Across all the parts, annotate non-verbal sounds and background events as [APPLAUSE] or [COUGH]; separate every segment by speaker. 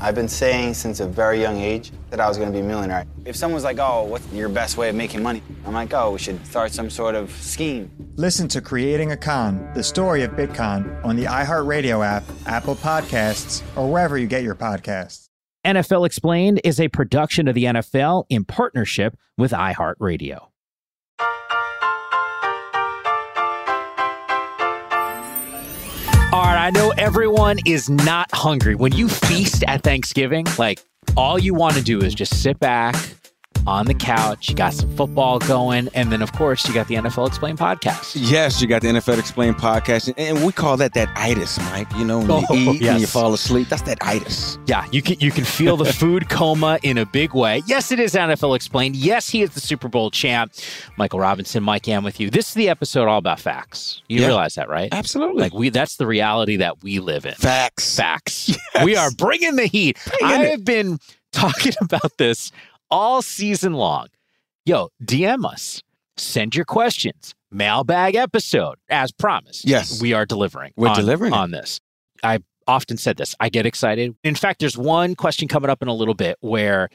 Speaker 1: I've been saying since a very young age that I was going to be a millionaire. If someone's like, oh, what's your best way of making money? I'm like, oh, we should start some sort of scheme.
Speaker 2: Listen to Creating a Con, the story of Bitcon on the iHeartRadio app, Apple Podcasts, or wherever you get your podcasts.
Speaker 3: NFL Explained is a production of the NFL in partnership with iHeartRadio. I know everyone is not hungry. When you feast at Thanksgiving, like all you want to do is just sit back on the couch. You got some football going, and then of course you got the NFL Explained podcast.
Speaker 4: Yes, you got the NFL Explained podcast, and we call that that itis, Mike. You know, when you
Speaker 3: Oh,
Speaker 4: eat
Speaker 3: yes.
Speaker 4: and you fall asleep, that's that itis.
Speaker 3: Yeah, you can you can feel the [LAUGHS] food coma in a big way. Yes, it is NFL Explained. Yes, he is the Super Bowl champ. Michael Robinson, Mike Yam with you. This is the episode all about facts. You
Speaker 4: Yeah.
Speaker 3: realize that, right?
Speaker 4: Absolutely.
Speaker 3: Like we that's the reality that we live in.
Speaker 4: Facts.
Speaker 3: Facts. [LAUGHS] We are bringing the heat. I
Speaker 4: it.
Speaker 3: have been talking [LAUGHS] about this all season long. Yo, DM us. Send your questions. Mailbag episode, as promised.
Speaker 4: Yes.
Speaker 3: We are delivering.
Speaker 4: We're
Speaker 3: on-
Speaker 4: delivering
Speaker 3: on this. I often said this. I get excited. In fact, there's one question coming up in a little bit where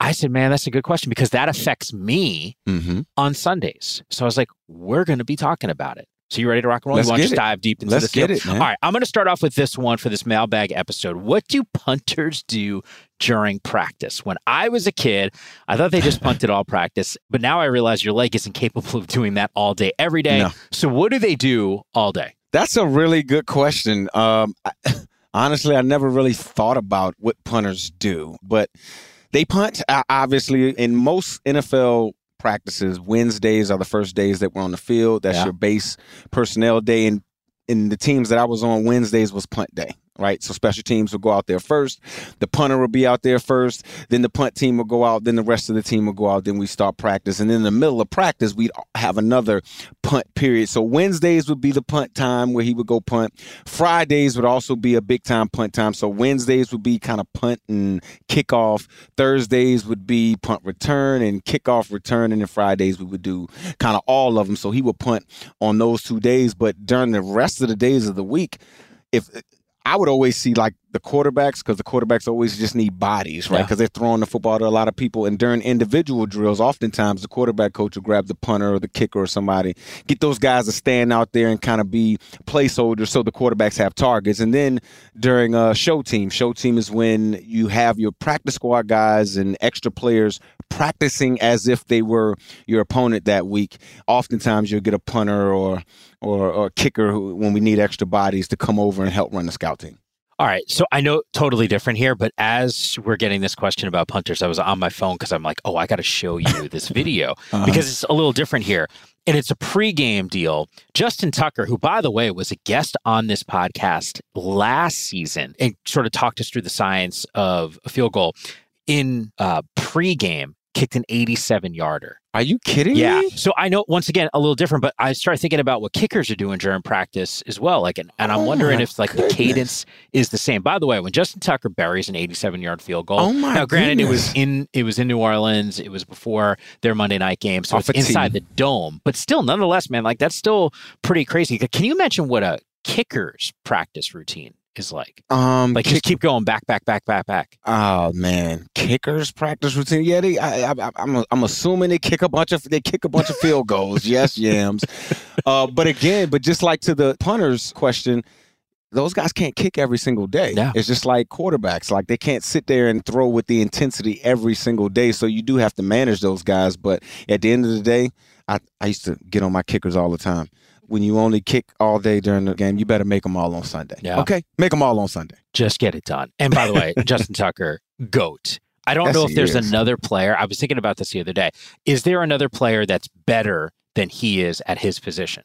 Speaker 3: I said, man, that's a good question because that affects me
Speaker 4: Mm-hmm.
Speaker 3: on Sundays. So I was like, we're going to be talking about it. So you ready to rock and roll?
Speaker 4: Let's
Speaker 3: you want to just dive deep into
Speaker 4: Let's
Speaker 3: this?
Speaker 4: get
Speaker 3: deal?
Speaker 4: it, man.
Speaker 3: All right, I'm going to start off with this one for this mailbag episode. What do punters do during practice? When I was a kid, I thought they just [LAUGHS] punted all practice, but now I realize your leg isn't capable of doing that all day, every day.
Speaker 4: No.
Speaker 3: So what do they do all day?
Speaker 4: That's a really good question. Um, I, [LAUGHS] honestly, I never really thought about what punters do, but they punt. Obviously, in most NFL practices, Wednesdays are the first days that we're on the field. That's
Speaker 3: Yeah.
Speaker 4: your base personnel day, and in the teams that I was on, Wednesdays was punt day. Right, so special teams will go out there first. The punter will be out there first. Then the punt team will go out. Then the rest of the team will go out. Then we start practice, and in the middle of practice, we'd have another punt period. So Wednesdays would be the punt time where he would go punt. Fridays would also be a big time punt time. So Wednesdays would be kind of punt and kickoff. Thursdays would be punt return and kickoff return. And then Fridays we would do kind of all of them. So he would punt on those two days. But during the rest of the days of the week, if I would always see like the quarterbacks because the quarterbacks always just need bodies, right?
Speaker 3: Yeah.
Speaker 4: Because they're throwing the football to a lot of people. And during individual drills, oftentimes the quarterback coach will grab the punter or the kicker or somebody, get those guys to stand out there and kind of be placeholders so the quarterbacks have targets. And then during uh, show team, show team is when you have your practice squad guys and extra players practicing as if they were your opponent that week. Oftentimes you'll get a punter or or, or kicker who, when we need extra bodies to come over and help run the scout team.
Speaker 3: All right. So I know totally different here, but as we're getting this question about punters, I was on my phone because I'm like, oh, I got to show you this [LAUGHS] video because it's a little different here. And it's a pregame deal. Justin Tucker, who, by the way, was a guest on this podcast last season and sort of talked us through the science of a field goal in uh, pregame, kicked an 87 yarder.
Speaker 4: Are you kidding
Speaker 3: Yeah.
Speaker 4: me?
Speaker 3: So I know once again a little different, but I started thinking about what kickers are doing during practice as well. Like, and, and I'm
Speaker 4: Oh
Speaker 3: wondering if like the cadence is the same. By the way, when Justin Tucker buries an 87 yard field goal,
Speaker 4: Oh my
Speaker 3: now granted it was in it was in New Orleans, it was before their Monday night game, so
Speaker 4: Off
Speaker 3: it's inside
Speaker 4: tee.
Speaker 3: the dome, but still, nonetheless, man, like that's still pretty crazy. Can you mention what a kicker's practice routine is like?
Speaker 4: Um,
Speaker 3: Like
Speaker 4: kick-
Speaker 3: just keep going back, back, back, back, back.
Speaker 4: Oh man, kickers practice routine. Yeah, they, I, I, I'm I'm assuming they kick a bunch of they kick a bunch of field goals. Yes, yams. [LAUGHS] Uh, but again, but just like to the punters question, those guys can't kick every single day.
Speaker 3: Yeah.
Speaker 4: It's just like quarterbacks. Like they can't sit there and throw with the intensity every single day. So you do have to manage those guys. But at the end of the day, I, I used to get on my kickers all the time. When you only kick all day during the game, you better make them all on Sunday.
Speaker 3: Yeah.
Speaker 4: Okay, make them all on Sunday.
Speaker 3: Just get it done. And by the way, [LAUGHS] Justin Tucker, goat. I don't
Speaker 4: Yes,
Speaker 3: know if there's
Speaker 4: is.
Speaker 3: another player. I was thinking about this the other day. Is there another player that's better than he is at his position?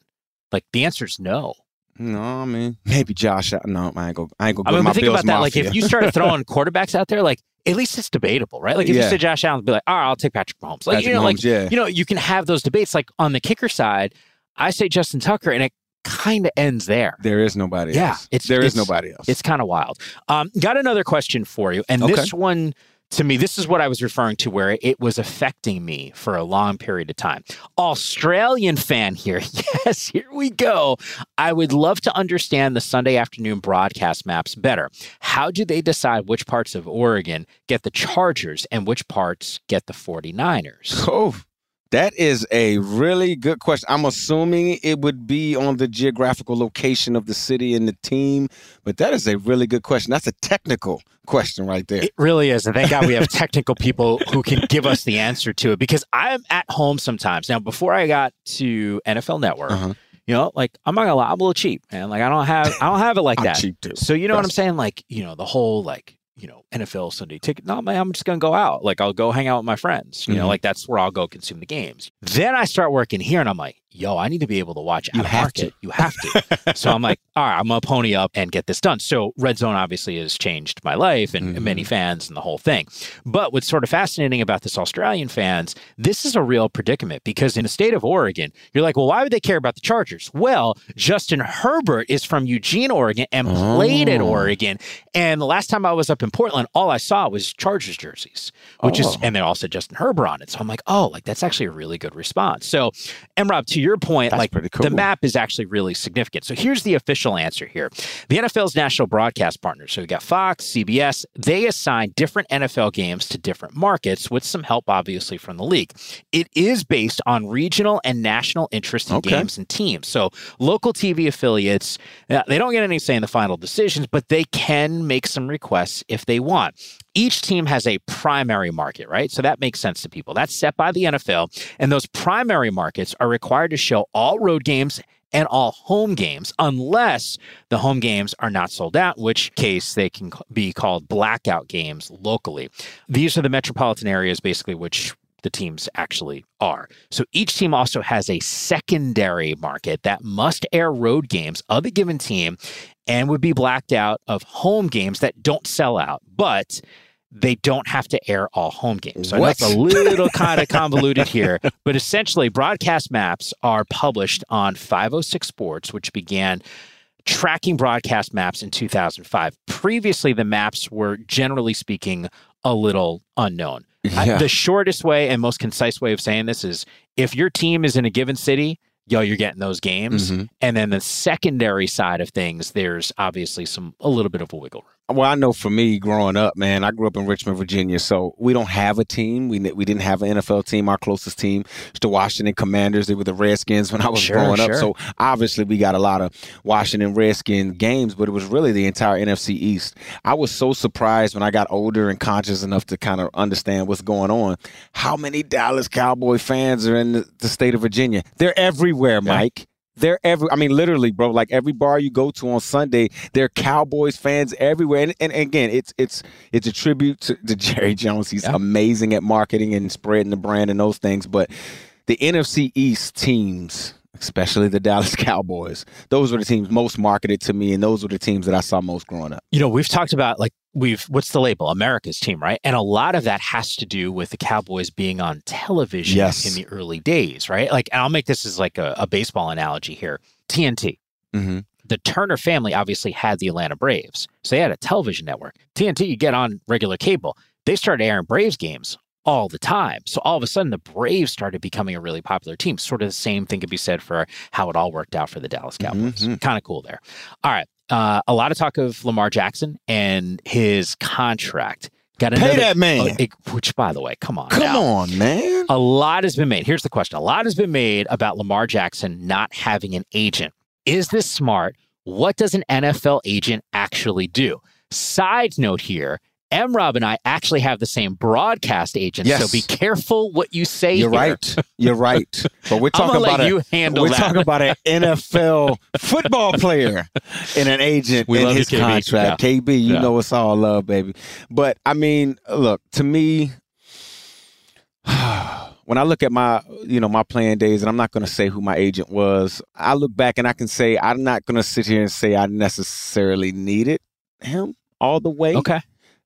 Speaker 3: Like the answer is no.
Speaker 4: No, I mean maybe Josh. Uh, no, I ain't go. I ain't gonna
Speaker 3: I
Speaker 4: go.
Speaker 3: mean,
Speaker 4: my
Speaker 3: think
Speaker 4: Bills
Speaker 3: about that. Like, if you started [LAUGHS] throwing quarterbacks out there, like at least it's debatable, right? Like, if you
Speaker 4: Yeah.
Speaker 3: said Josh Allen, be like, all right, I'll take Patrick Mahomes. Like,
Speaker 4: Patrick
Speaker 3: you know, like
Speaker 4: yeah.
Speaker 3: you know, you can have those debates. Like on the kicker side, I say Justin Tucker, and it kind of ends there.
Speaker 4: there is nobody
Speaker 3: Yeah,
Speaker 4: else.
Speaker 3: it's-
Speaker 4: there is
Speaker 3: it's-
Speaker 4: nobody else.
Speaker 3: It's kind of wild. Um, got another question for you, and this one to me, this is what I was referring to, where it was affecting me for a long period of time. Australian fan here, [LAUGHS] yes, here we go. I would love to understand the Sunday afternoon broadcast maps better. How do they decide which parts of Oregon get the Chargers and which parts get the 49ers?
Speaker 4: Oh, that is a really good question. I'm assuming it would be on the geographical location of the city and the team, but that is a really good question. That's a technical question right there.
Speaker 3: It really is. And thank God we have [LAUGHS] technical people who can give us the answer to it because I'm at home sometimes. Now, before I got to NFL Network,
Speaker 4: Uh-huh.
Speaker 3: you know, like I'm not gonna lie, I'm a little cheap, man. Like I don't have I don't have it like that.
Speaker 4: cheap too.
Speaker 3: So you know what I'm saying? Like, you know, the whole like, you know, NFL Sunday ticket. No, man, I'm just gonna go out. Like I'll go hang out with my friends. You know,
Speaker 4: Mhm.
Speaker 3: like that's where I'll go consume the games. Then I start working here and I'm like, yo, I need to be able to watch
Speaker 4: You have
Speaker 3: market. You have to. [LAUGHS] so I'm like, all right, I'm gonna pony up and get this done. So Red Zone obviously has changed my life and
Speaker 4: Mhm.
Speaker 3: many fans and the whole thing. But what's sort of fascinating about this Australian fans, this is a real predicament because in the state of Oregon, you're like, well, why would they care about the Chargers? Well, Justin Herbert is from Eugene, Oregon, and played at
Speaker 4: Oh.
Speaker 3: Oregon. And the last time I was up in Portland, all I saw was Chargers jerseys, which is,
Speaker 4: Oh.
Speaker 3: and they all said Justin Herbert on it. So I'm like, oh, like that's actually a really good response. So, and Rob, to your point,
Speaker 4: That's
Speaker 3: like
Speaker 4: pretty
Speaker 3: the map is actually really significant. So here's the official answer here. The NFL's national broadcast partners, so we got Fox, CBS, they assign different NFL games to different markets with some help, obviously, from the league. It is based on regional and national interest in
Speaker 4: Okay.
Speaker 3: games and teams. So local TV affiliates, uh, they don't get any say in the final decisions, but they can make some requests if they want. Each team has a primary market, right? So that makes sense to people. That's set by the NFL. And those primary markets are required to show all road games and all home games unless the home games are not sold out, in which case they can be called blackout games locally. These are the metropolitan areas, basically, which the teams actually are. So each team also has a secondary market that must air road games of a given team and would be blacked out of home games that don't sell out, but they don't have to air all home games. So it's a little kind of [LAUGHS] convoluted here, but essentially, broadcast maps are published on 506 Sports, which began tracking broadcast maps in 2005. Previously, the maps were generally speaking a little unknown. I- the shortest way and most concise way of saying this is if your team is in a given city, yo, you're getting those games.
Speaker 4: Mhm.
Speaker 3: And then the secondary side of things, there's obviously some a little bit of a wiggle room.
Speaker 4: Well, I know for me growing up, man, I grew up in Richmond, Virginia, so we don't have a team. We we didn't have an NFL team. Our closest team was the Washington Commanders. They were the Redskins when I was
Speaker 3: Sure,
Speaker 4: growing up. So obviously we got a lot of Washington Redskin games, but it was really the entire NFC East. I was so surprised when I got older and conscious enough to kind of understand what's going on. How many Dallas Cowboy fans are in the, the state of Virginia? They're everywhere, Mike. They're every. I mean, literally, bro. Like every bar you go to on Sunday, there are Cowboys fans everywhere. And, and again, it's it's it's a tribute to, to [LAUGHS] Jerry Jones. He's
Speaker 3: Yeah.
Speaker 4: amazing at marketing and spreading the brand and those things. But the NFC East teams, especially the [LAUGHS] Dallas Cowboys, those were the teams most marketed to me, and those were the teams that I saw most growing up.
Speaker 3: You know, we've talked about like we've what's the label? America's team, right? And a lot of that has to do with the Cowboys being on television
Speaker 4: Yes.
Speaker 3: in the early days, right? Like, and I'll make this as like a, a baseball analogy here. TNT.
Speaker 4: Mm-hmm.
Speaker 3: The Turner family obviously had the Atlanta Braves. So they had a television network. TNT, you get on regular cable. They started airing Braves games all the time. So all of a sudden, the Braves started becoming a really popular team. Sort of the same thing could be said for how it all worked out for the Dallas Cowboys.
Speaker 4: Mhm.
Speaker 3: Kind of cool there. All right. Uh, a lot of talk of Lamar Jackson and his contract. Got to
Speaker 4: Pay that man.
Speaker 3: uh, it- which, by the way, come on,
Speaker 4: Come
Speaker 3: now.
Speaker 4: on, man.
Speaker 3: A lot has been made. Here's the question: A lot has been made about Lamar Jackson not having an agent. Is this smart? What does an NFL agent actually do? Side note here. M. Rob and I actually have the same broadcast agent,
Speaker 4: Yes.
Speaker 3: so be careful what you say.
Speaker 4: You're
Speaker 3: here.
Speaker 4: right. You're right. But we're [LAUGHS]
Speaker 3: I'm
Speaker 4: talking
Speaker 3: let
Speaker 4: about a,
Speaker 3: you handle
Speaker 4: we're
Speaker 3: that.
Speaker 4: talking about an [LAUGHS] NFL football player and an agent
Speaker 3: We
Speaker 4: in
Speaker 3: love you,
Speaker 4: his
Speaker 3: KB.
Speaker 4: contract. KB, you
Speaker 3: Yeah.
Speaker 4: know it's all love, baby. But I mean, look, to me, [SIGHS] when I look at my, you know, my playing days, and I'm not going to say who my agent was, I look back and I can say I'm not going to sit here and say I necessarily needed him all the way
Speaker 3: Okay.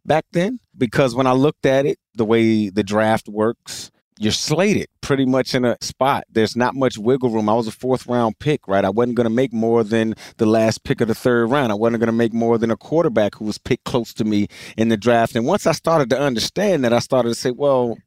Speaker 4: Back then because when I looked at it, the way the draft works, you're slated pretty much in a spot. There's not much wiggle room. I was a fourth round pick, right? I wasn't going to make more than the last pick of the third round. I wasn't going to make more than a quarterback who was picked close to me in the draft. And once I started to understand that, I started to say, well,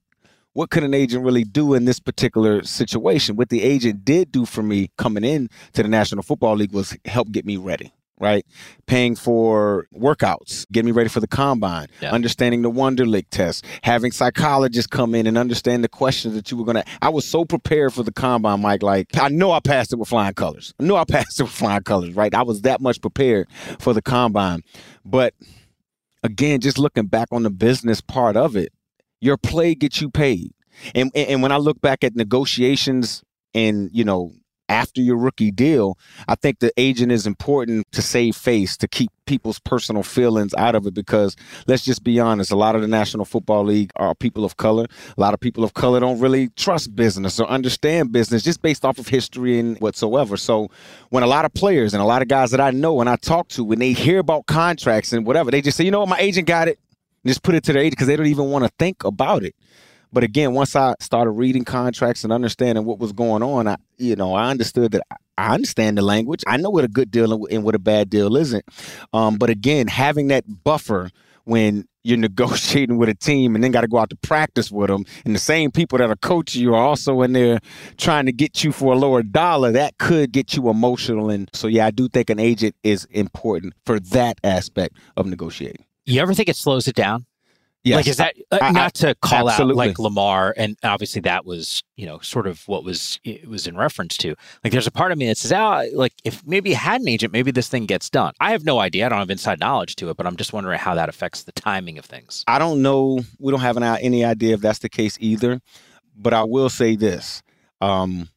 Speaker 4: what could an agent really do in this particular situation? What the agent did do for me coming in to the National Football League was help get me ready, right? Paying for workouts, getting me ready for the combine,
Speaker 3: Yeah.
Speaker 4: understanding the Wonderlic test, having psychologists come in and understand the questions that you were going to. I was so prepared for the combine, Mike. Like, I know I passed it with flying colors. I know I [LAUGHS] passed it with flying colors, right? I was that much prepared for the combine. But again, just looking back on the business part of it, your play gets you paid. And, and and when I look back at negotiations and you know after your rookie deal, I think the agent is important to save face to keep people's personal feelings out of it because let's just be honest, a lot of the National Football League are people of color. A lot of people of color don't really trust business or understand business just based off of history and whatsoever. So when a lot of players and a lot of guys that I know and I talk to when they hear about contracts and whatever, they just say, "You know what, my agent got it." Just put it to their agent because they don't even want to think about it. But again, once I started reading contracts and understanding what was going on, I you know I understood that I- understand the language. I know what a good deal and- and what a bad deal isn't. Um, but again, having that buffer when you're [LAUGHS] negotiating with a team and then got to go out to practice with them, and the same people that are coaching you are also in there trying to get you for a lower dollar, that could get you emotional. And so, yeah, I do think an agent is important for that aspect of negotiating.
Speaker 3: You ever think it slows it down?
Speaker 4: Yes.
Speaker 3: like, is that uh,
Speaker 4: I-
Speaker 3: not to call
Speaker 4: absolutely.
Speaker 3: out like Lamar? And obviously, that was you know sort of what was it was in reference to. Like, there's a part of me that says, ah, like if maybe you had an agent, maybe this thing gets done. I have no idea. I don't have inside knowledge to it, but I'm just wondering how that affects the timing of things.
Speaker 4: I don't know. We don't have an, any idea if that's the case either. But I will say this: um,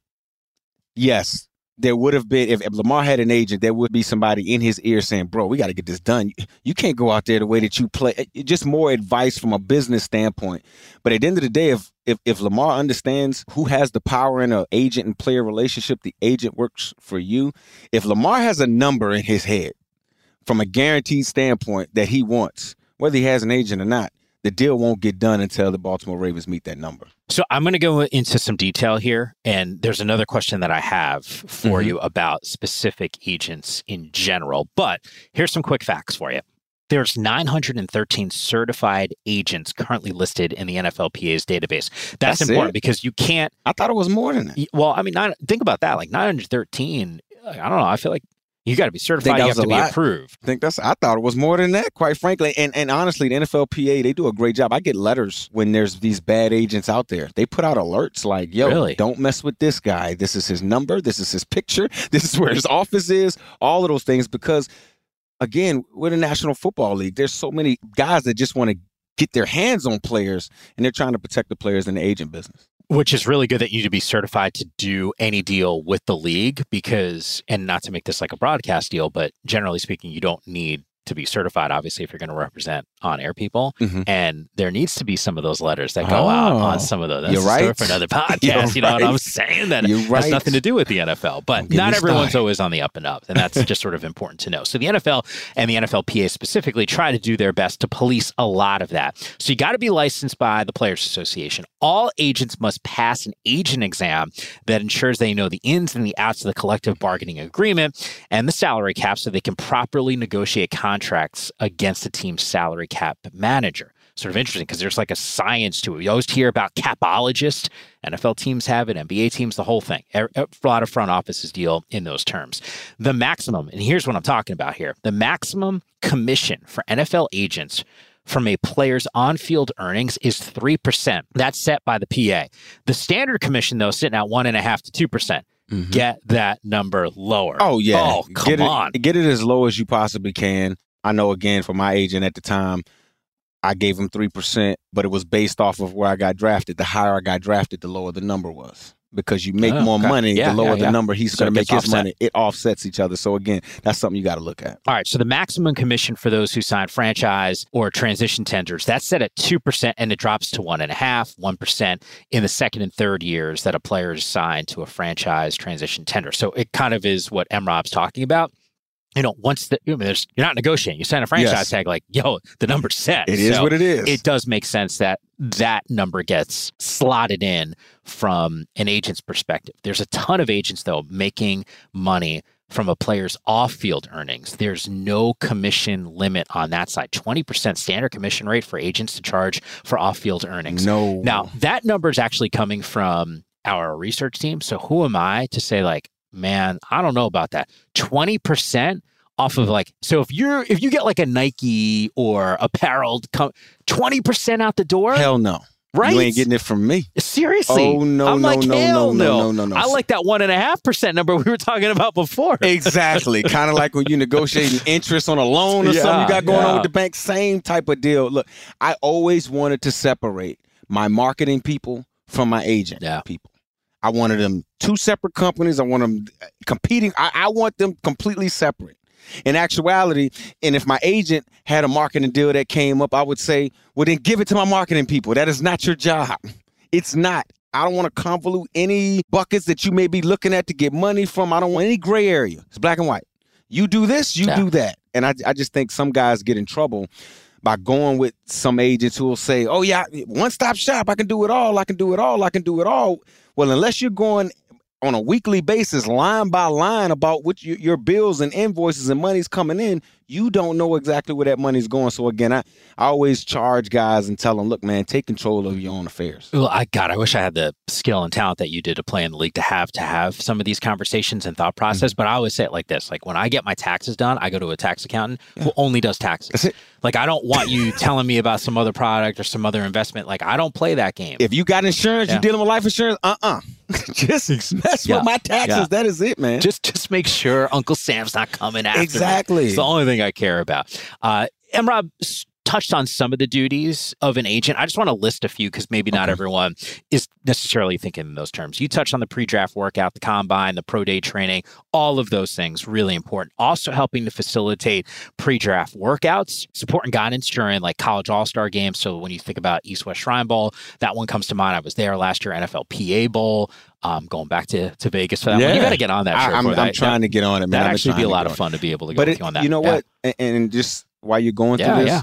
Speaker 4: yes, there would have been if, if Lamar had an agent, there would be somebody in his ear saying, "Bro, we got to get this done. You, can't go out there the way that you play." Just more advice from a business standpoint. But at the end of the day, if if, if Lamar understands who has the power in an agent and player relationship, the agent works for you. If Lamar has a number in his head from a guaranteed standpoint that he wants, whether he has an agent or not, the deal won't get done until the Baltimore Ravens meet that number.
Speaker 3: So I'm going to go into some detail here, and there's another question that I have for
Speaker 4: Mhm.
Speaker 3: you about specific agents in general. But here's some quick facts for you. There's 913 certified agents currently listed in the NFLPA's database. That's,
Speaker 4: That's
Speaker 3: important
Speaker 4: it?
Speaker 3: because you can't.
Speaker 4: I thought it was more than that.
Speaker 3: Well, I mean, nine, think about that. Like 913. I don't know. I feel like you got to be certified. You have to be
Speaker 4: lot.
Speaker 3: approved.
Speaker 4: I think that's. I thought it was more than that, quite frankly. And and honestly, the NFLPA they do a great job. I get letters when there's these bad agents out there. They put out alerts like, "Yo,
Speaker 3: Really?
Speaker 4: don't mess with this guy. This is his number. This is his picture. [LAUGHS] This is where his office is. All of those things because." Again, we're the National Football League. There's so many guys that just want to get their hands on players, and they're trying to protect the players in the agent business.
Speaker 3: Which is really good that you need to be certified to do any deal with the league because, and not to make this like a broadcast deal, but generally speaking, you don't need to be certified, obviously, if you're going to represent on air people.
Speaker 4: Mhm.
Speaker 3: And there needs to be some of those letters that go out
Speaker 4: Oh.
Speaker 3: on some of those. That's
Speaker 4: You're right.
Speaker 3: for another [LAUGHS]
Speaker 4: You're
Speaker 3: podcast. You know what I'm saying? That
Speaker 4: You're
Speaker 3: has
Speaker 4: right.
Speaker 3: nothing to do with the NFL, but not everyone's
Speaker 4: started.
Speaker 3: always on the up and up. And that's [LAUGHS] just sort of important to know. So the NFL and the NFLPA specifically try to do their best to police a lot of that. So you got to be licensed by the Players Association. All agents must pass an agent exam that ensures they know the ins and the outs of the collective bargaining agreement and the salary cap so they can properly negotiate contracts against a team's salary cap manager. sort of interesting because there's like a science to it. You always hear about capologists. NFL teams have it, NBA teams, the whole thing. A lot of front offices deal in those terms. The maximum, and here's what I'm talking about here the maximum commission for NFL agents from a player's on field earnings is 3%. That's set by the PA. The standard commission, though, sitting at 1.5 to 2%. Mm-hmm. Get that number lower.
Speaker 4: Oh, yeah.
Speaker 3: Oh, come
Speaker 4: get
Speaker 3: on.
Speaker 4: Get it as low as you possibly can. I know, again, for my agent at the time, I gave him 3%, but it was based off of where I got drafted. The higher I got drafted, the lower the number was because you make oh, more okay. money, yeah, the lower yeah, yeah. the number he's so going to make his offset. money. It offsets each other. So again, that's something you got to look at.
Speaker 3: All right. So the maximum commission for those who sign franchise or transition tenders that's set at two percent, and it drops to one and a half, one percent in the second and third years that a player is signed to a franchise transition tender. So it kind of is what M. Rob's talking about you know, once the, I mean, you're not negotiating, you sign a franchise yes. tag, like, yo, the number's set.
Speaker 4: It is so what it is.
Speaker 3: It does make sense that that number gets slotted in from an agent's perspective. There's a ton of agents, though, making money from a player's off field earnings. There's no commission limit on that side. 20% standard commission rate for agents to charge for off field earnings.
Speaker 4: No.
Speaker 3: Now, that number is actually coming from our research team. So who am I to say, like, man, I don't know about that. 20% off of mm. like so if you're if you get like a Nike or apparel 20% out the door?
Speaker 4: Hell no.
Speaker 3: Right?
Speaker 4: You ain't getting it from me.
Speaker 3: Seriously.
Speaker 4: Oh no,
Speaker 3: I'm
Speaker 4: no,
Speaker 3: like,
Speaker 4: no,
Speaker 3: hell
Speaker 4: no, no, no, no, no.
Speaker 3: I like that one and a half percent number [LAUGHS] we were talking about before.
Speaker 4: Exactly. [LAUGHS] kind of like when you're negotiating interest on a loan or yeah, something you got going yeah. on with the bank. Same type of deal. Look, I always wanted to separate my marketing people from my agent yeah. people. I wanted them two separate companies. I want them competing. I, I want them completely separate. In actuality, and if my agent had a marketing deal that came up, I would say, well, then give it to my marketing people. That is not your job. It's not. I don't want to convolute any buckets that you may be looking at to get money from. I don't want any gray area. It's black and white. You do this, you yeah. do that. And I, I just think some guys get in trouble by going with some agents who will say, oh, yeah, one stop shop. I can do it all. I can do it all. I can do it all. Well, unless you're going on a weekly basis, line by line, about what you, your bills and invoices and money's coming in, you don't know exactly where that money's going. So again, I, I always charge guys and tell them, look, man, take control of your own affairs.
Speaker 3: Well, I God, I wish I had the skill and talent that you did to play in the league to have to have some of these conversations and thought process. Mm-hmm. But I always say it like this: like when I get my taxes done, I go to a tax accountant yeah. who only does taxes. Like I don't want you telling me about some other product or some other investment. Like I don't play that game.
Speaker 4: If you got insurance, yeah. you dealing with life insurance. Uh uh-uh. uh [LAUGHS] just mess yeah. with my taxes. That is it, man.
Speaker 3: Just just make sure Uncle Sam's not coming after. You.
Speaker 4: Exactly.
Speaker 3: Me. It's the only thing I care about. Uh, Rob touched on some of the duties of an agent. I just want to list a few because maybe not everyone is necessarily thinking in those terms. You touched on the pre-draft workout, the combine, the pro day training, all of those things really important. Also helping to facilitate pre-draft workouts, support and guidance during like college all-star games. So when you think about East West Shrine Bowl, that one comes to mind. I was there last year, NFL PA Bowl. Um, going back to, to Vegas for that yeah. one. You got to get on that.
Speaker 4: I, am I'm trying to get on it.
Speaker 3: Man.
Speaker 4: That
Speaker 3: actually be a lot of fun to be able to
Speaker 4: but
Speaker 3: go
Speaker 4: it,
Speaker 3: on that.
Speaker 4: You know
Speaker 3: yeah.
Speaker 4: what? And, and, just while you're going
Speaker 3: yeah,
Speaker 4: through this,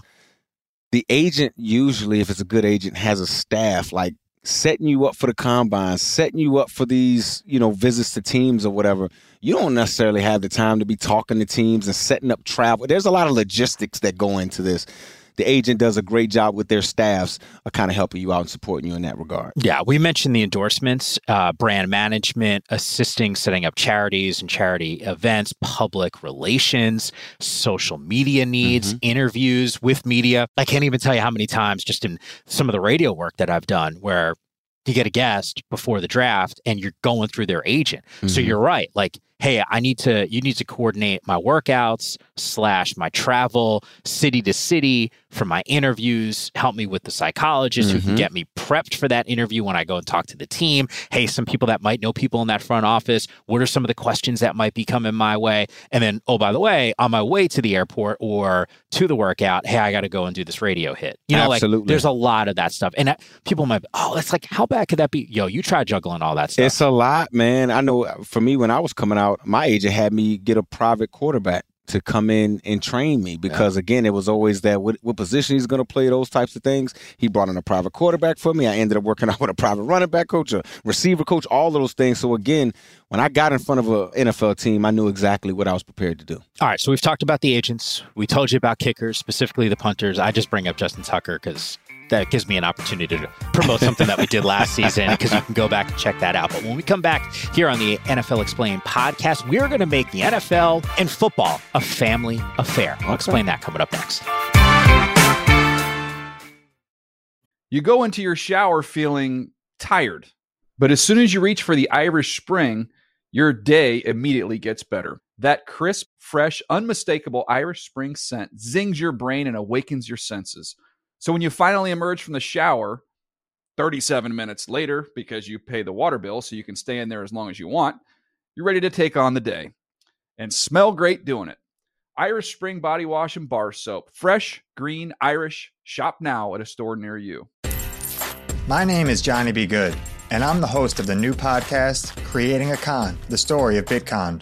Speaker 4: the agent usually, if it's a good agent, has a staff like setting you up for the combine, setting you up for these, you know, visits to teams or whatever. You don't necessarily have the time to be talking to teams and setting up travel. There's a lot of logistics that go into this the agent does a great job with their staffs of kind of helping you out and supporting you in that regard.
Speaker 3: Yeah, we mentioned the endorsements, uh, brand management, assisting setting up charities and charity events, public relations, social media needs, mm-hmm. interviews with media. I can't even tell you how many times just in some of the radio work that I've done where you get a guest before the draft and you're going through their agent. Mm-hmm. So you're right. Like hey, I need to, you need to coordinate my workouts slash my travel city to city for my interviews, help me with the psychologist mm-hmm. who can mm-hmm. get me prepped for that interview when I go and talk to the team. Hey, some people that might know people in that front office, what are some of the questions that might be coming my way? And then, oh, by the way, on my way to the airport or to the workout, hey, I got to go and do this radio hit. You know,
Speaker 4: Absolutely.
Speaker 3: like there's a lot of that stuff. And that, people might, oh, it's like, how bad could that be? Yo, you try juggling all that stuff.
Speaker 4: It's a lot, man. I know for me, when I was coming out, out, my agent had me get a private quarterback to come in and train me because yeah. again it was always that what, what position he's going to play those types of things. He brought in a private quarterback for me. I ended up working [LAUGHS] out with a private running back coach a receiver coach all of those things. So again when i got in front of an nfl team i knew exactly what i was prepared to do.
Speaker 3: All right so we've talked about the agents. We told you about kickers specifically the punters. I just bring up justin tucker because that gives me an opportunity to promote something that we did last [LAUGHS] season because you can go back and check that out. But when we come back here on the NFL Explained podcast, we're going to make the NFL and football a family affair. I'll explain that coming up next.
Speaker 5: You go into your shower feeling tired, but as soon as you reach for the Irish Spring, your day immediately gets better. That crisp, fresh, unmistakable Irish Spring scent zings your brain and awakens your senses. So when you finally emerge from the shower, 37 minutes later, because you pay the water bill so you can stay in there as long as you want, you're ready to take on the day and smell great doing it. Irish Spring Body Wash and Bar Soap. Fresh, green, Irish. Shop now at a store near you.
Speaker 2: My name is Johnny B. Good, and I'm the host of the new podcast, Creating a Con, the story of Bitcon.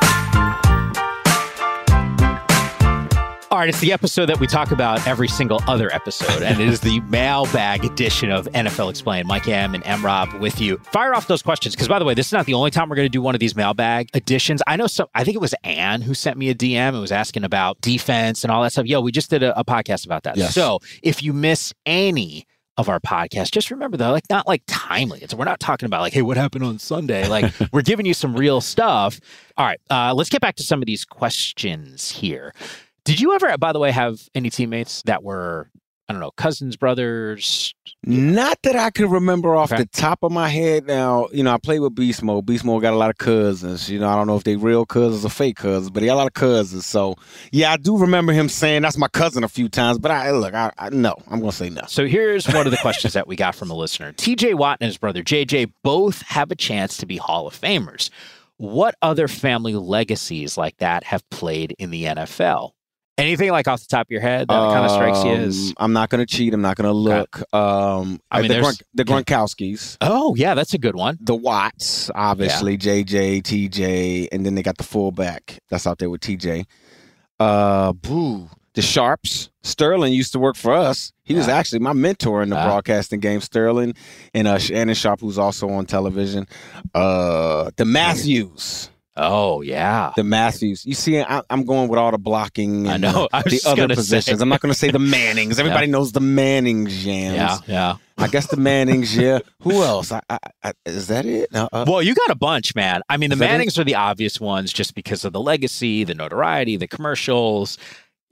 Speaker 3: All right, it's the episode that we talk about every single other episode, and it is the mailbag edition of NFL Explained. Mike Yam and M Rob with you. Fire off those questions, because by the way, this is not the only time we're going to do one of these mailbag editions. I know some. I think it was Anne who sent me a DM and was asking about defense and all that stuff. Yo, we just did a, a podcast about that.
Speaker 4: Yes.
Speaker 3: So if you miss any of our podcast, just remember though, like not like timely. It's we're not talking about like, hey, what happened on Sunday? Like [LAUGHS] we're giving you some real stuff. All right, uh, let's get back to some of these questions here. Did you ever, by the way, have any teammates that were, I don't know, cousins, brothers?
Speaker 4: Not that I can remember off
Speaker 3: Okay.
Speaker 4: the top of my head. Now, you know, I played with Beast Mode. Beast Mode got a lot of cousins. You know, I don't know if they real cousins or fake cousins, but he got a lot of cousins. So, yeah, I do remember him saying that's my cousin a few times. But I look, I, I no, I'm gonna say no.
Speaker 3: So here's one of the questions that we got from a listener. [LAUGHS] TJ Watt and his brother JJ both have a chance to be Hall of Famers. What other family legacies like that have played in the NFL? Anything like off the top of your head that kind of strikes you as?
Speaker 4: Um, I'm not gonna cheat. I'm not gonna look. Um,
Speaker 3: I mean,
Speaker 4: the,
Speaker 3: there's-
Speaker 4: the Gronkowskis.
Speaker 3: Oh, yeah, that's a good one.
Speaker 4: The Watts, obviously, JJ, TJ, and then they got the fullback that's out there with TJ. Uh, boo. The Sharpes. Sterling used to work for us. He was actually my mentor in the
Speaker 3: Ah.
Speaker 4: broadcasting game. Sterling and uh, Shannon Sharpe, who's also on television. Uh, the Matthews.
Speaker 3: Oh yeah,
Speaker 4: the Matthews. You see, I, I'm going with all the blocking.
Speaker 3: I know. [LAUGHS]
Speaker 4: the- the other positions.
Speaker 3: say.
Speaker 4: I'm not going to say the Mannings. [LAUGHS] Everybody
Speaker 3: Yeah.
Speaker 4: knows the Mannings, Jams.
Speaker 3: Yeah, yeah.
Speaker 4: I guess the Mannings. [LAUGHS] Yeah. Who else? I, I, I, is that it? Uh, uh,
Speaker 3: Well, you got a bunch, man. I mean, the
Speaker 4: that it?
Speaker 3: Mannings are the obvious ones just because of the legacy, the notoriety, the commercials.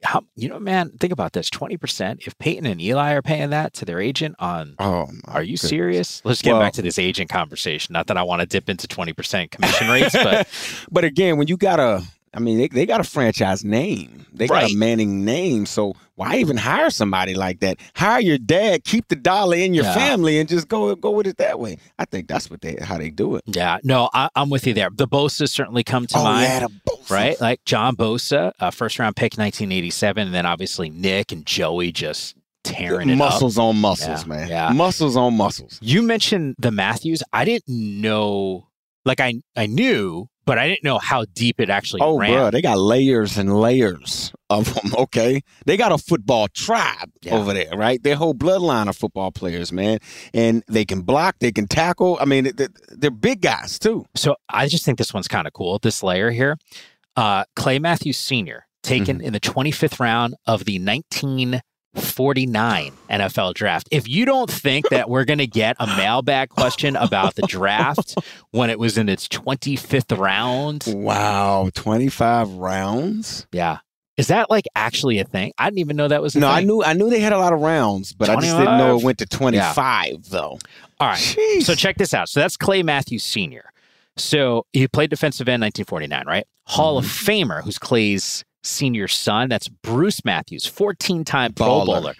Speaker 3: How, you know, man, think about this 20%. If Peyton and Eli are paying that to their agent on,
Speaker 4: oh,
Speaker 3: are you
Speaker 4: goodness.
Speaker 3: serious? Let's get
Speaker 4: Well-
Speaker 3: back to this agent conversation. Not that I want to dip into 20% commission rates, but [LAUGHS]
Speaker 4: but again, when you got a I mean, they, they got a franchise name. They got a Manning name. So why even hire somebody like that? Hire your dad, keep the dollar in your
Speaker 3: Yeah.
Speaker 4: family, and just go go with it that way. I think that's what they how they do it.
Speaker 3: Yeah, no, I, I'm with you there. The Bosa's certainly come to
Speaker 4: Oh,
Speaker 3: mind.
Speaker 4: yeah.
Speaker 3: Right? Like John Bosa, uh, first round pick 1987. And then obviously Nick and Joey just tearing it
Speaker 4: muscles
Speaker 3: up.
Speaker 4: on muscles,
Speaker 3: Yeah,
Speaker 4: man.
Speaker 3: yeah.
Speaker 4: Muscles on muscles.
Speaker 3: You mentioned the Matthews. I didn't know, like, I, I knew, but I didn't know how deep it actually
Speaker 4: Oh,
Speaker 3: ran.
Speaker 4: bro, they got layers and layers of them. [LAUGHS] Okay, they got a football tribe
Speaker 3: Yeah.
Speaker 4: over there, right? Their whole bloodline of football players, man, and they can block, they can tackle. I mean, they're, they're big guys too.
Speaker 3: So I just think this one's kind of cool. This layer here, uh, Clay Matthews Sr. taken
Speaker 4: Mm-hmm.
Speaker 3: in the 25th round of the 1949 NFL draft. If you don't think that we're going to get a mailbag question about the draft when it was in its 25th round,
Speaker 4: Wow, twenty five rounds.
Speaker 3: yeah. Is that like actually a thing? I didn't even know that was a
Speaker 4: No,
Speaker 3: thing.
Speaker 4: I knew I knew they had a lot of rounds, but I just didn't know it went to twenty five though.
Speaker 3: All right.
Speaker 4: Jeez.
Speaker 3: So check this out. So that's Clay Matthews Sr. So he played defensive end 1949, right? Hall of
Speaker 4: Mm-hmm.
Speaker 3: Famer, who's Clay's senior son. That's Bruce Matthews, 14 time Pro Bowler.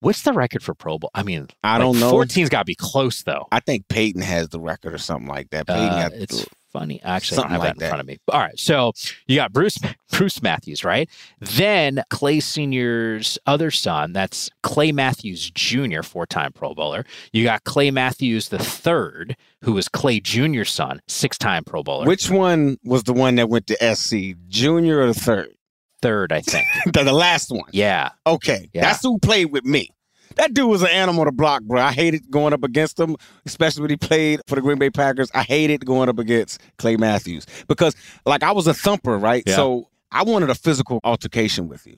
Speaker 3: What's the record for Pro Bowl? I mean,
Speaker 4: I
Speaker 3: like,
Speaker 4: don't know.
Speaker 3: 14's got to be close, though.
Speaker 4: I think Peyton has the record or something like that. Peyton
Speaker 3: Uh, it's funny. Actually,
Speaker 4: Something
Speaker 3: I don't have
Speaker 4: like
Speaker 3: that in
Speaker 4: that.
Speaker 3: front of me. All right. So you got Bruce Bruce Matthews, right? Then Clay Sr.'s other son, that's Clay Matthews Jr., four time Pro Bowler. You got Clay Matthews the third, who was Clay Jr.'s son, six time Pro Bowler.
Speaker 4: Which one was the one that went to SC, junior or the third?
Speaker 3: Third, I think. [LAUGHS]
Speaker 4: the, the last one.
Speaker 3: Yeah.
Speaker 4: Okay,
Speaker 3: Yeah.
Speaker 4: that's who played with me. That dude was an animal to block, bro. I hated going up against him, especially when he played for the Green Bay Packers. I hated going up against Clay Matthews because, like, I was a thumper, right?
Speaker 3: Yeah.
Speaker 4: So I wanted a physical altercation with you.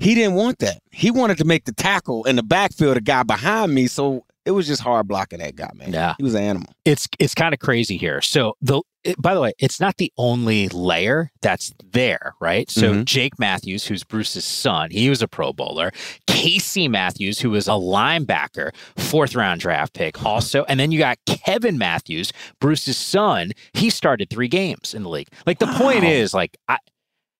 Speaker 4: He didn't want that. He wanted to make the tackle in the backfield, the guy behind me. So it was just hard blocking that guy, man.
Speaker 3: Yeah.
Speaker 4: he was an animal.
Speaker 3: It's it's kind of crazy here. So the it, by the way, it's not the only layer that's there, right? So
Speaker 4: Mhm.
Speaker 3: Jake Matthews, who's Bruce's son, he was a Pro Bowler. Casey Matthews, who was a linebacker, fourth round draft pick, also. And then you got Kevin Matthews, Bruce's son. He started three games in the league. Like the point is, like I.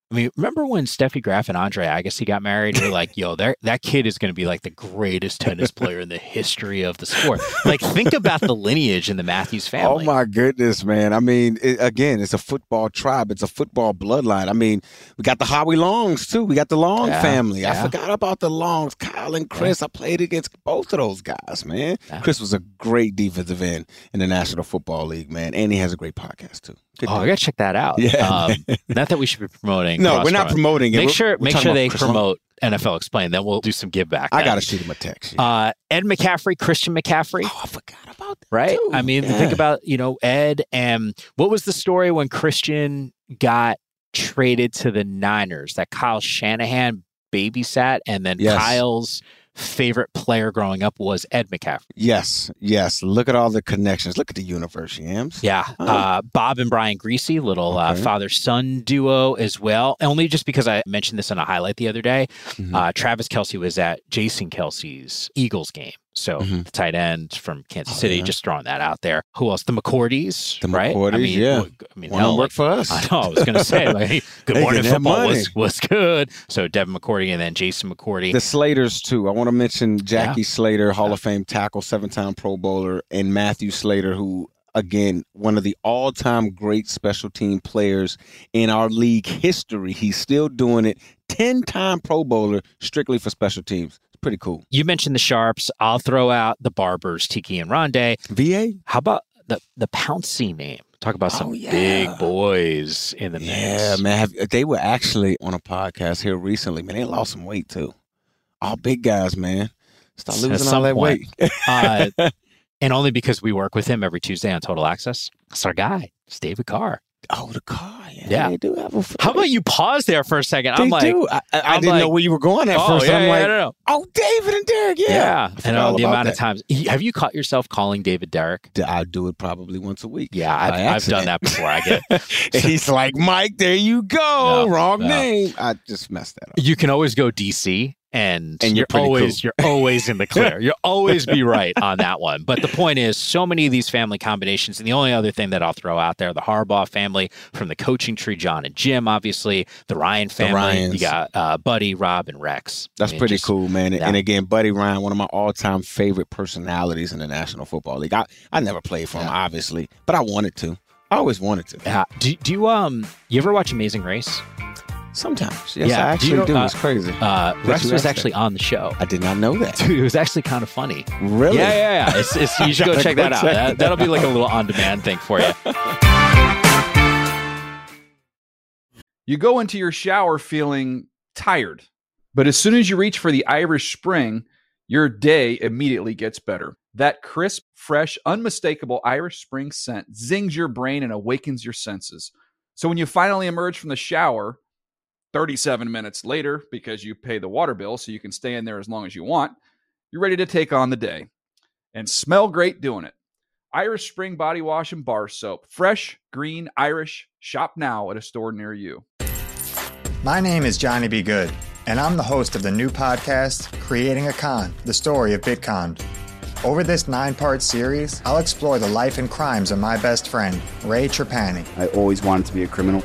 Speaker 3: I mean, remember when Steffi Graf and Andre Agassi got married? You're like, yo, that that kid is going to be like the greatest tennis player in the history of the sport. Like, think about the lineage in the Matthews oh family.
Speaker 4: Oh my goodness, man! I mean, it, again, it's a football tribe. It's a football bloodline. I mean, we got the Howie Longs too. We got the Long
Speaker 3: Yeah,
Speaker 4: family. I forgot about the Longs, Kyle and Chris. I played against both of those guys, man.
Speaker 3: Yeah.
Speaker 4: Chris was a great defensive end in the National Football League, man, and he has a great podcast too. Good
Speaker 3: Oh, I gotta check that out.
Speaker 4: Yeah,
Speaker 3: Um, [LAUGHS] not that we should be promoting.
Speaker 4: No, we're not
Speaker 3: promoting.
Speaker 4: it.
Speaker 3: Make sure,
Speaker 4: we're
Speaker 3: make sure they promote NFL Explain. Then we'll do some give back.
Speaker 4: I gotta shoot him a text. yeah.
Speaker 3: Uh, Ed McCaffrey, Christian McCaffrey,
Speaker 4: oh, I forgot about that.
Speaker 3: right?
Speaker 4: too.
Speaker 3: I mean,
Speaker 4: Yeah.
Speaker 3: think about you know Ed and what was the story when Christian got traded to the Niners that Kyle Shanahan babysat, and then
Speaker 4: Yes.
Speaker 3: Kyle's favorite player growing up was Ed McCaffrey.
Speaker 4: Yes, yes. Look at all the connections. Look at the universe, Yams.
Speaker 3: Yeah,
Speaker 4: Oh.
Speaker 3: uh, Bob and Brian Griese, little uh, father son duo as well. Only just because I mentioned this on a highlight the other day.
Speaker 4: Mhm.
Speaker 3: Uh, Travis Kelce was at Jason Kelce's Eagles game. So
Speaker 4: Mhm.
Speaker 3: the tight end from Kansas
Speaker 4: Oh,
Speaker 3: City,
Speaker 4: yeah.
Speaker 3: just throwing that out there. Who else? The McCourties,
Speaker 4: The
Speaker 3: right? I mean,
Speaker 4: yeah.
Speaker 3: I mean, hell,
Speaker 4: don't
Speaker 3: like,
Speaker 4: work for us.
Speaker 3: I know. I was going to say, [LAUGHS] like, good morning football was, was good. So Devin McCourty and then Jason McCourty.
Speaker 4: The Slaters too. I want to mention Jackie Slater, Hall of Fame tackle, seven-time Pro Bowler, and Matthew Slater, who again one of the all-time great special team players in our league history. He's still doing it. Ten-time Pro Bowler, strictly for special teams. Pretty cool.
Speaker 3: you mentioned the Sharpes. I'll throw out the Barbers, Tiki and Rondé.
Speaker 4: VA.
Speaker 3: How about the the Pouncey name? Talk about some
Speaker 4: Oh, yeah.
Speaker 3: big boys in the
Speaker 4: Yeah,
Speaker 3: mix.
Speaker 4: man. Have, they were actually on a podcast here recently. Man, they lost some weight too. All big guys, man. Start losing all that
Speaker 3: point.
Speaker 4: weight.
Speaker 3: Uh, [LAUGHS] and only because we work with him every Tuesday on Total Access. It's our guy. It's David Carr.
Speaker 4: Oh, the car. Yeah,
Speaker 3: Yeah.
Speaker 4: they do have a.
Speaker 3: How about you pause there for a second?
Speaker 4: They
Speaker 3: I'm like,
Speaker 4: do. I, I, I didn't
Speaker 3: like-
Speaker 4: know where you were going at
Speaker 3: oh,
Speaker 4: first.
Speaker 3: yeah,
Speaker 4: I'm
Speaker 3: yeah,
Speaker 4: like,
Speaker 3: I don't know.
Speaker 4: oh, David and Derek. Yeah,
Speaker 3: Yeah, and
Speaker 4: all
Speaker 3: the amount of
Speaker 4: that.
Speaker 3: times. Have you caught yourself calling David Derek?
Speaker 4: I do it probably once a week.
Speaker 3: Yeah, I've, I've done that before. I get. [LAUGHS]
Speaker 4: he's like, Mike, there you go.
Speaker 3: No,
Speaker 4: Wrong
Speaker 3: no.
Speaker 4: name. I just messed that up.
Speaker 3: You can always go DC and,
Speaker 4: And you're pretty
Speaker 3: always
Speaker 4: cool.
Speaker 3: you're always in the clear. [LAUGHS] You'll always be right on that one. But the point is, so many of these family combinations, and the only other thing that I'll throw out there, the Harbaugh family from the coaching tree, John and Jim, obviously, the Ryan family.
Speaker 4: Ryans.
Speaker 3: you got uh, Buddy, Rob, and Rex.
Speaker 4: That's
Speaker 3: I mean,
Speaker 4: pretty
Speaker 3: just-
Speaker 4: cool, man.
Speaker 3: yeah.
Speaker 4: And again, Buddy Ryan, one of my all-time favorite personalities in the National Football League. I, I never played for him, obviously, but I wanted to. I always wanted to.
Speaker 3: Yeah. Do, do you um you ever watch Amazing Race?
Speaker 4: Sometimes, yes,
Speaker 3: Yeah,
Speaker 4: I
Speaker 3: do you
Speaker 4: actually
Speaker 3: know-
Speaker 4: do.
Speaker 3: uh,
Speaker 4: it's crazy.
Speaker 3: Uh, Rex was actually
Speaker 4: that.
Speaker 3: on the show.
Speaker 4: I did not know that. [LAUGHS]
Speaker 3: Dude, it was actually kind of funny.
Speaker 4: Really?
Speaker 3: Yeah, yeah, yeah. It's, it's, you should go [LAUGHS] check that out. That, that'll be like a little on-demand thing for you. [LAUGHS]
Speaker 5: You go into your shower feeling tired, but as soon as you reach for the Irish Spring, your day immediately gets better. That crisp, fresh, unmistakable Irish Spring scent zings your brain and awakens your senses. So when you finally emerge from the shower, 37 minutes later, because you pay the water bill so you can stay in there as long as you want, you're ready to take on the day and smell great doing it. Irish Spring Body Wash and Bar Soap. Fresh, green, Irish. Shop now at a store near you.
Speaker 2: My name is Johnny B. Good, and I'm the host of the new podcast, Creating a Con The Story of Bitcon. Over this nine part series, I'll explore the life and crimes of my best friend, Ray Trapani.
Speaker 1: I always wanted to be a criminal.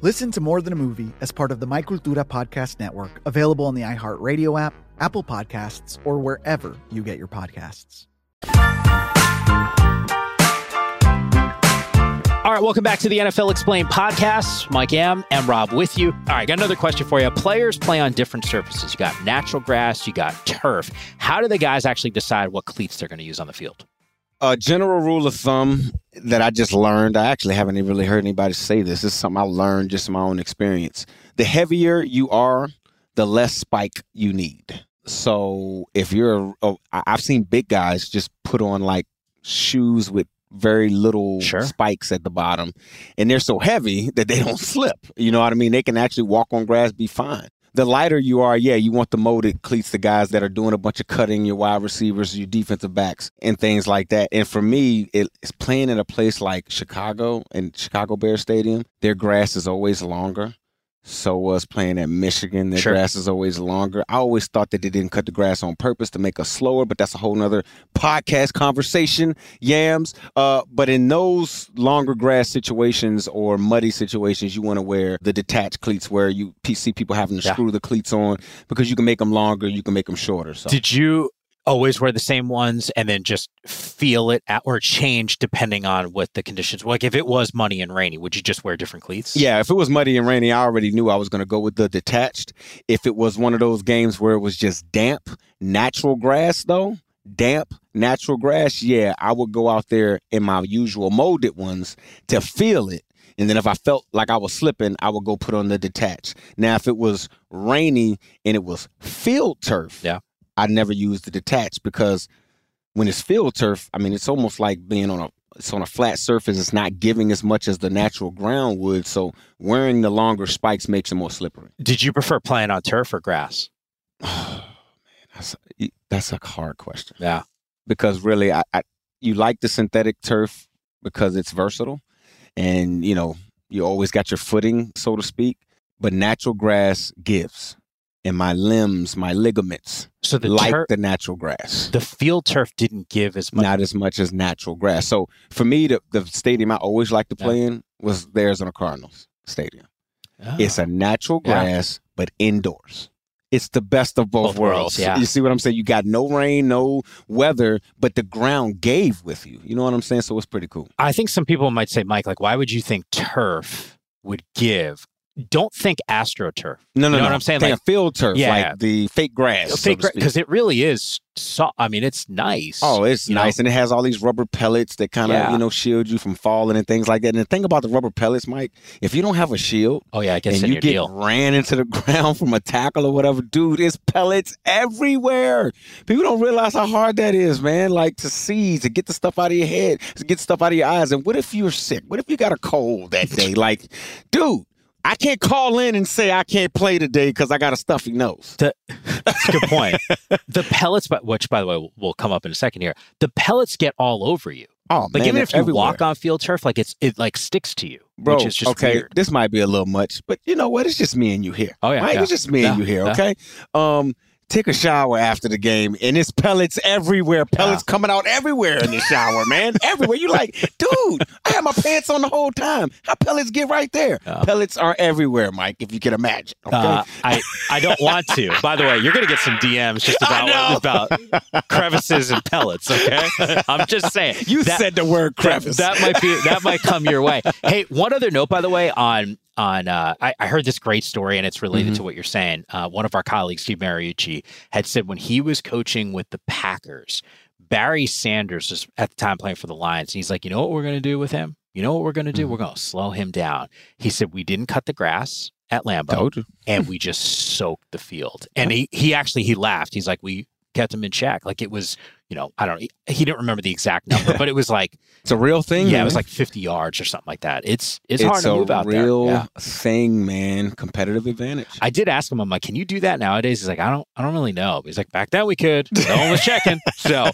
Speaker 6: Listen to More Than a Movie as part of the My Cultura Podcast Network, available on the iHeartRadio app, Apple Podcasts, or wherever you get your podcasts.
Speaker 3: All right, welcome back to the NFL Explained podcast. Mike M and Rob with you. All right, got another question for you. Players play on different surfaces. You got natural grass, you got turf. How do the guys actually decide what cleats they're going to use on the field?
Speaker 4: A general rule of thumb that I just learned, I actually haven't even really heard anybody say this. This is something I learned just in my own experience. The heavier you are, the less spike you need. So if you're, oh, I've seen big guys just put on like shoes with very little spikes at the bottom, and they're so heavy that they [LAUGHS] don't slip. You know what I mean? They can actually walk on grass, be fine. The lighter you are, yeah, you want the molded cleats, the guys that are doing a bunch of cutting, your wide receivers, your defensive backs, and things like that. And for me, it's playing in a place like Chicago and Chicago Bear Stadium. Their grass is always longer. So was playing at Michigan. Their
Speaker 3: Sure.
Speaker 4: grass is always longer. I always thought that they didn't cut the grass on purpose to make us slower, but that's a whole nother podcast conversation. Yams. Uh, but in those longer grass situations or muddy situations, you want to wear the detached cleats where you see people having to
Speaker 3: Yeah.
Speaker 4: screw the cleats on because you can make them longer, you can make them shorter. So
Speaker 3: Did you always wear the same ones and then just feel it at, or change depending on what the conditions? Like if it was muddy and rainy, would you just wear different cleats?
Speaker 4: Yeah, if it was muddy and rainy, I already knew I was going to go with the detached. If it was one of those games where it was just damp, natural grass, though, damp, natural grass, yeah, I would go out there in my usual molded ones to feel it. And then if I felt like I was slipping, I would go put on the detached. Now, if it was rainy and it was field turf,
Speaker 3: yeah,
Speaker 4: I never use the detached because when it's field turf, I mean, it's almost like being on a it's on a flat surface. It's not giving as much as the natural ground would. So wearing the longer spikes makes it more slippery.
Speaker 3: Did you prefer playing on turf or grass?
Speaker 4: Oh, [SIGHS] man, that's that's a hard question.
Speaker 3: Yeah,
Speaker 4: because really, I, I you like the synthetic turf because it's versatile, and you know you always got your footing, so to speak. But natural grass gives, and my limbs, my ligaments,
Speaker 3: so the
Speaker 4: like
Speaker 3: tur-
Speaker 4: the natural grass.
Speaker 3: The field turf didn't give as much.
Speaker 4: Not as much as natural grass. So for me, the, the stadium I always liked to play in was the Arizona Cardinals Stadium.
Speaker 3: Oh.
Speaker 4: It's a natural grass, but indoors. It's the best of both,
Speaker 3: Both worlds, yeah.
Speaker 4: You see what I'm saying? You got no rain, no weather, but the ground gave with you. You know what I'm saying? So it's pretty cool.
Speaker 3: I think some people might say, Mike, like, why would you think turf would give? Don't think astroturf.
Speaker 4: No, no,
Speaker 3: you know
Speaker 4: no.
Speaker 3: what I'm saying?
Speaker 4: Think
Speaker 3: like
Speaker 4: field turf,
Speaker 3: yeah,
Speaker 4: like the fake grass.
Speaker 3: fake because it really is. So, I mean, it's nice.
Speaker 4: Oh, it's
Speaker 3: you know?
Speaker 4: nice, and it has all these rubber pellets that kind of
Speaker 3: Yeah.
Speaker 4: you know shield you from falling and things like that. And the thing about the rubber pellets, Mike, if you don't have a shield,
Speaker 3: oh yeah, it gets
Speaker 4: and you get
Speaker 3: deal.
Speaker 4: ran into the [LAUGHS] ground from a tackle or whatever, dude, it's pellets everywhere. People don't realize how hard that is, man. Like to see, to get the stuff out of your head, to get stuff out of your eyes. And what if you're sick? What if you got a cold that [LAUGHS] day? like, dude. I can't call in and say I can't play today because I got a stuffy nose.
Speaker 3: The, that's a good point. [LAUGHS] the pellets, which by the way will- come up in a second here. The pellets get all over you.
Speaker 4: Oh,
Speaker 3: like
Speaker 4: man,
Speaker 3: even if you
Speaker 4: everywhere.
Speaker 3: walk on field turf, like it's it like sticks to you,
Speaker 4: Bro,
Speaker 3: which is just
Speaker 4: okay,
Speaker 3: weird.
Speaker 4: this might be a little much, but you know what? It's just me and you here.
Speaker 3: Oh, yeah,
Speaker 4: right?
Speaker 3: yeah.
Speaker 4: It's just me and you here. Okay. Um, take a shower after the game, and it's pellets everywhere. Pellets coming out everywhere in the shower, man. [LAUGHS] everywhere. You like, dude? I had my pants on the whole time. How pellets get right there? Pellets are everywhere, Mike. If you can imagine. Okay.
Speaker 3: Uh, I I don't want to. By the way, you're gonna get some DMs just [LAUGHS] about about crevices and pellets. Okay, I'm just saying.
Speaker 4: You said the word crevice.
Speaker 3: That, that might be that might come your way. [LAUGHS] Hey, one other note, by the way, on on uh, I, I heard this great story and it's related
Speaker 4: Mhm.
Speaker 3: to what you're saying. Uh, one of our colleagues, Steve Mariucci, had said when he was coaching with the Packers, Barry Sanders was at the time playing for the Lions. and He's like, you know what we're going to do with him? You know what we're going to do?
Speaker 4: Mm-hmm.
Speaker 3: We're going to slow him down. He said we didn't cut the grass at Lambeau, and we just soaked the field. And he he actually he laughed. He's like, we kept him in check. Like it was, you know, I don't. know. He didn't remember the exact number, [LAUGHS] but it was like
Speaker 4: it's a real thing.
Speaker 3: Yeah,
Speaker 4: man.
Speaker 3: it was like 50 yards or something like that. It's it's, hard to
Speaker 4: a
Speaker 3: move out there.
Speaker 4: real
Speaker 3: Yeah.
Speaker 4: thing, man. Competitive advantage.
Speaker 3: I did ask him. I'm like, can you do that nowadays? He's like, I don't, I don't really know. He's like, back then we could. No one was checking. [LAUGHS] So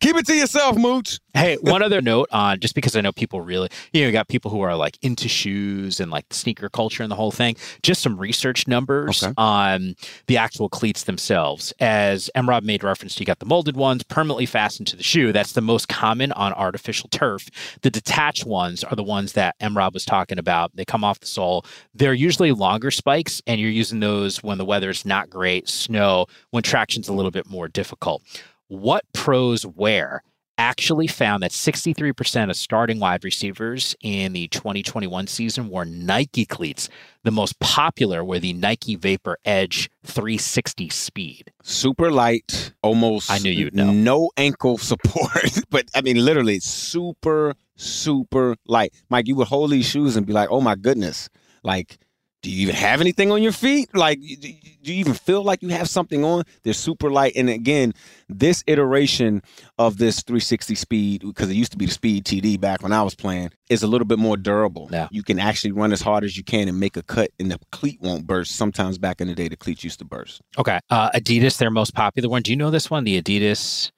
Speaker 4: keep it to yourself, Mooch.
Speaker 3: Hey, one other note on just because I know people really, you know, you got people who are like into shoes and like sneaker culture and the whole thing. Just some research numbers
Speaker 4: Okay.
Speaker 3: on the actual cleats themselves. As Emrob made reference to, you got the molded ones permanently fastened to the shoe. That's the most common on artificial turf. The detached ones are the ones that Emrob was talking about. They come off the sole. They're usually longer spikes, and you're using those when the weather's not great, snow, when traction's a little bit more difficult. What pros wear? Actually found that 63% of starting wide receivers in the 2021 season wore Nike cleats. The most popular were the Nike Vapor Edge 360 Speed.
Speaker 4: super light, almost.
Speaker 3: I knew you'd know.
Speaker 4: No ankle [LAUGHS] support, but I mean, literally super, super light. Mike, you would hold these shoes and be like, "Oh my goodness!" Like, do you even have anything on your feet? Like, do you even feel like you have something on? They're super light, and again, this iteration of this 360 speed, because it used to be the Speed TD back when I was playing, is a little bit more durable.
Speaker 3: Yeah.
Speaker 4: You can actually run as hard as you can and make a cut, and the cleat won't burst. Sometimes back in the day, the cleats used to burst.
Speaker 3: Okay. Uh, Adidas, their most popular one. Do you know this one? The Adidas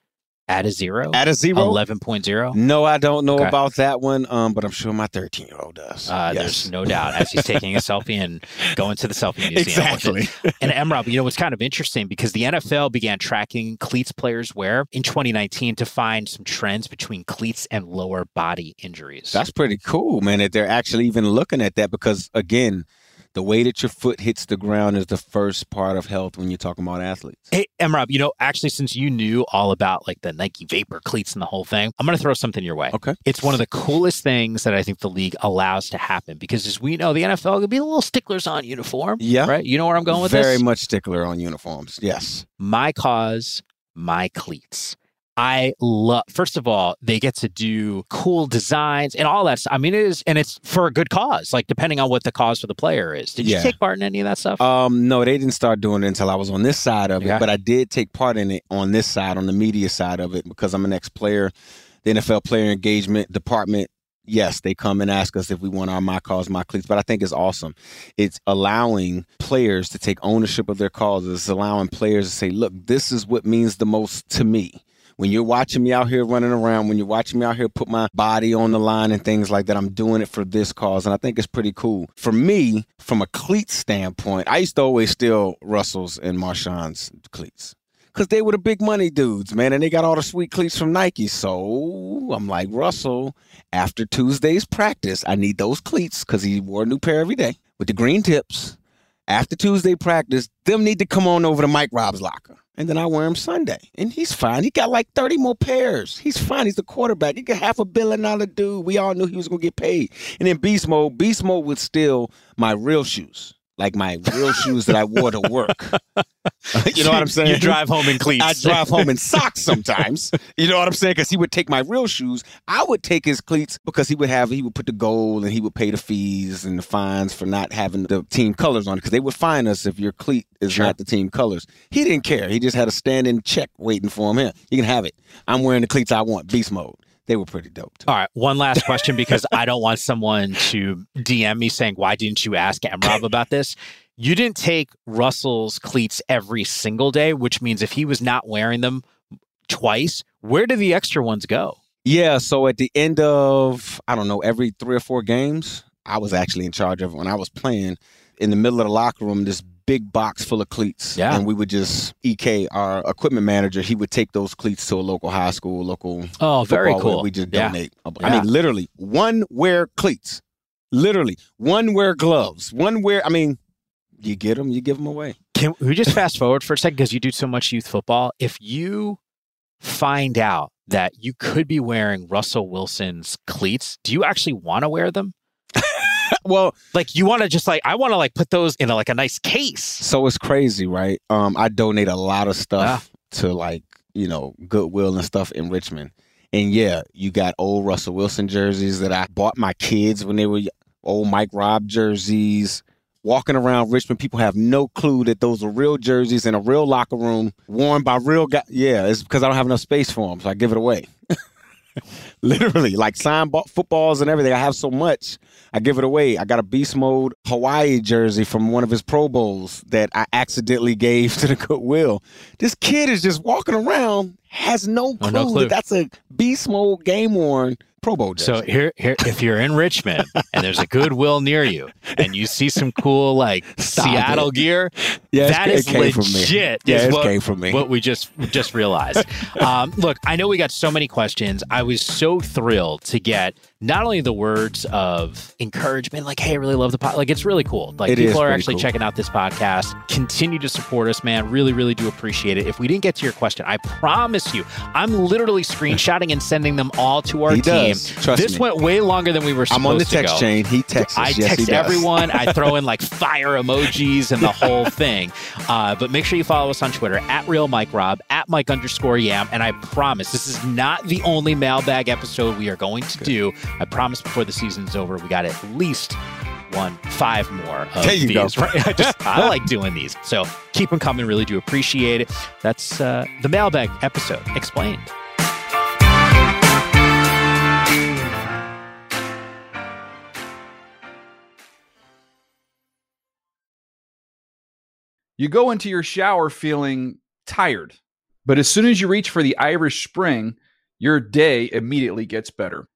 Speaker 3: Adizero?
Speaker 4: At a zero?
Speaker 3: 11.0?
Speaker 4: No, I don't know
Speaker 3: Okay.
Speaker 4: about that one, um, but I'm sure my 13 year old does.
Speaker 3: Uh,
Speaker 4: Yes.
Speaker 3: There's no doubt as he's taking a [LAUGHS] selfie and going to the selfie museum.
Speaker 4: Exactly.
Speaker 3: And Emrob, you know, it's kind of interesting because the NFL began tracking cleats players wear in 2019 to find some trends between cleats and lower body injuries.
Speaker 4: That's pretty cool, man, that they're actually even looking at that because, again, the way that your foot hits the ground is the first part of health when you're talking about athletes.
Speaker 3: Hey, Emrob, you know, actually, since you knew all about like the Nike Vapor cleats and the whole thing, I'm going to throw something your way.
Speaker 4: Okay.
Speaker 3: It's one of the coolest things that I think the league allows to happen because, as we know, the NFL could be a little sticklers on uniform.
Speaker 4: Yeah.
Speaker 3: Right? You know where I'm going with
Speaker 4: Very
Speaker 3: this?
Speaker 4: Very much stickler on uniforms. Yes.
Speaker 3: My cause, my cleats. I love, first of all, they get to do cool designs and all that stuff. I mean, it is, and it's for a good cause, like depending on what the cause for the player is. Did you take part in any of that stuff?
Speaker 4: Um, no, they didn't start doing it until I was on this side of it, but I did take part in it on this side, on the media side of it, because I'm an ex-player. The NFL player engagement department, yes, they come and ask us if we want our my cause, my cleats. But I think it's awesome. It's allowing players to take ownership of their causes. It's allowing players to say, "Look, this is what means the most to me." When you're watching me out here running around, when you're watching me out here put my body on the line and things like that, I'm doing it for this cause. And I think it's pretty cool. For me, from a cleat standpoint, I used to always steal Russell's and Marshawn's cleats. Cause they were the big money dudes, man, and they got all the sweet cleats from Nike. So I'm like, Russell, after Tuesday's practice, I need those cleats because he wore a new pair every day with the green tips. After Tuesday practice, them need to come on over to Mike Rob's locker. And then I wear him Sunday. And he's fine. He got like 30 more pairs. He's fine. He's the quarterback. He got half a billion dollar dude. We all knew he was gonna get paid. And then Beast Mode, Beast Mode would steal my real shoes. Like my real shoes that I wore to work. [LAUGHS] you know what I'm saying?
Speaker 3: You drive home in cleats.
Speaker 4: I drive home in socks sometimes. You know what I'm saying? Because he would take my real shoes. I would take his cleats because he would have he would put the gold and he would pay the fees and the fines for not having the team colors on because they would fine us if your cleat is not the team colors. He didn't care. He just had a stand-in check waiting for him. Here, you can have it. I'm wearing the cleats I want. Beast mode. They were pretty dope.
Speaker 3: All right, one last question because I don't want someone to DM me saying, "Why didn't you ask Rob about this?" You didn't take Russell's cleats every single day, which means if he was not wearing them twice, where do the extra ones go?
Speaker 4: Yeah, so at the end of I don't know every three or four games, I was actually in charge of when I was playing. In the middle of the locker room, this big box full of cleats,
Speaker 3: Yeah.
Speaker 4: and we would just Ek, our equipment manager, he would take those cleats to a local high school, local.
Speaker 3: Oh, very cool.
Speaker 4: We just
Speaker 3: Yeah.
Speaker 4: donate. I
Speaker 3: Yeah.
Speaker 4: mean, literally one wear cleats, literally one wear gloves, one wear. I mean, you get them, you give them away.
Speaker 3: Can we just [LAUGHS] fast forward for a second because you do so much youth football? If you find out that you could be wearing Russell Wilson's cleats, do you actually want to wear them? [LAUGHS]
Speaker 4: well,
Speaker 3: like you want to just like I want to like put those in a, like a nice case.
Speaker 4: So it's crazy, right? Um, I donate a lot of stuff to like you know Goodwill and stuff in Richmond, and yeah, you got old Russell Wilson jerseys that I bought my kids when they were old Mike Rob jerseys. Walking around Richmond, people have no clue that those are real jerseys in a real locker room, worn by real guys. Yeah, it's because I don't have enough space for them, so I give it away. [LAUGHS] [LAUGHS] Literally, like signed ball, footballs and everything. I have so much, I give it away. I got a Beast Mode Hawaii jersey from one of his Pro Bowls that I accidentally gave [LAUGHS] to the Goodwill. This kid is just walking around, has no clue,
Speaker 3: Oh, no clue.
Speaker 4: that that's a Beast Mode game worn Pro Bowl jersey.
Speaker 3: So here, here, if you're in Richmond and there's a Goodwill near you, and you see some cool like [LAUGHS]
Speaker 4: Stop
Speaker 3: Seattle
Speaker 4: it.
Speaker 3: gear,
Speaker 4: Yeah,
Speaker 3: that is
Speaker 4: from me.
Speaker 3: legit.
Speaker 4: Yeah,
Speaker 3: is
Speaker 4: it
Speaker 3: what,
Speaker 4: came from me.
Speaker 3: What we just just realized. [LAUGHS] um, look, I know we got so many questions. I was so thrilled to get not only the words of encouragement, like "Hey, I really love the pod," like it's really cool. Like
Speaker 4: It
Speaker 3: people are actually
Speaker 4: cool.
Speaker 3: checking out this podcast. Continue to support us, man. Really, really do appreciate it. If we didn't get to your question, I promise you, I'm literally screenshotting and sending them all to our
Speaker 4: He
Speaker 3: team.
Speaker 4: does. Trust
Speaker 3: this
Speaker 4: me.
Speaker 3: went way longer than we were supposed to.
Speaker 4: I'm on the text chain. He texts.
Speaker 3: I.
Speaker 4: Yes,
Speaker 3: text everyone. I throw in [LAUGHS] like fire emojis and the whole [LAUGHS] thing. Uh, but make sure you follow us on Twitter at real Mike Rob at Mike underscore Yam. And I promise this is not the only mailbag episode we are going to do. I promise before the season's over, we got at least one, five more of
Speaker 4: There you go.
Speaker 3: these. Right? [LAUGHS] I just I [LAUGHS] like doing these. So keep them coming. Really do appreciate it. That's uh, the mailbag episode explained.
Speaker 5: You go into your shower feeling tired, but as soon as you reach for the Irish Spring, your day immediately gets better.